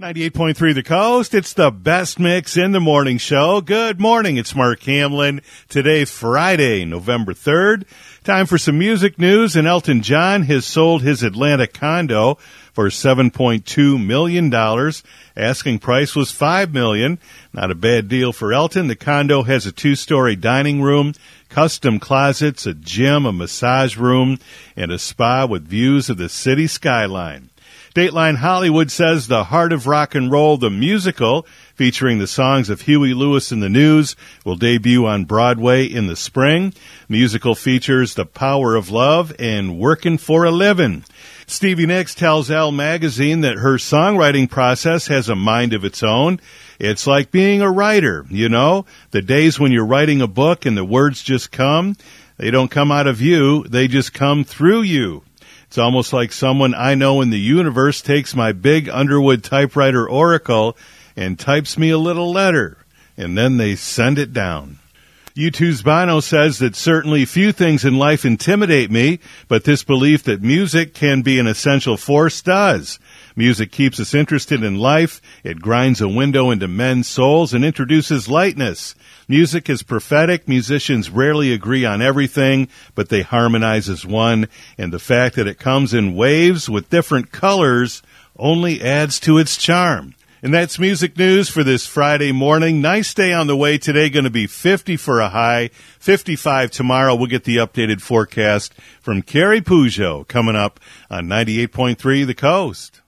98.3 The Coast. It's the best mix in the morning show. Good morning. It's Mark Hamlin. Today, Friday, November 3rd. Time for some music news. And Elton John has sold his Atlanta condo for $7.2 million. Asking price was 5 million. Not a bad deal for Elton. The condo has a two-story dining room, custom closets, a gym, a massage room, and a spa with views of the city skyline. Deadline Hollywood says The Heart of Rock and Roll, the musical, featuring the songs of Huey Lewis and the News, will debut on Broadway in the spring. Musical features The Power of Love and Working for a Living. Stevie Nicks tells Elle magazine that her songwriting process has a mind of its own. It's like being a writer, you know, the days when you're writing a book and the words just come. They don't come out of you, they just come through you. It's almost like someone I know in the universe takes my big Underwood typewriter Oracle and types me a little letter, and then they send it down. U2's Bono says that certainly few things in life intimidate me, but this belief that music can be an essential force does. Music keeps us interested in life. It grinds a window into men's souls and introduces lightness. Music is prophetic. Musicians rarely agree on everything, but they harmonize as one. And the fact that it comes in waves with different colors only adds to its charm. And that's music news for this Friday morning. Nice day on the way today. Going to be 50 for a high, 55 tomorrow. We'll get the updated forecast from Carrie Pujo coming up on 98.3 The Coast.